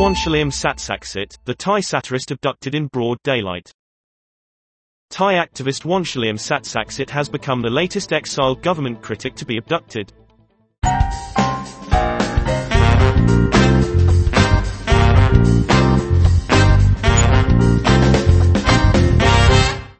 Wanchalearm Satsaksit, the Thai satirist abducted in broad daylight. Thai activist Wanchalearm Satsaksit has become the latest exiled government critic to be abducted,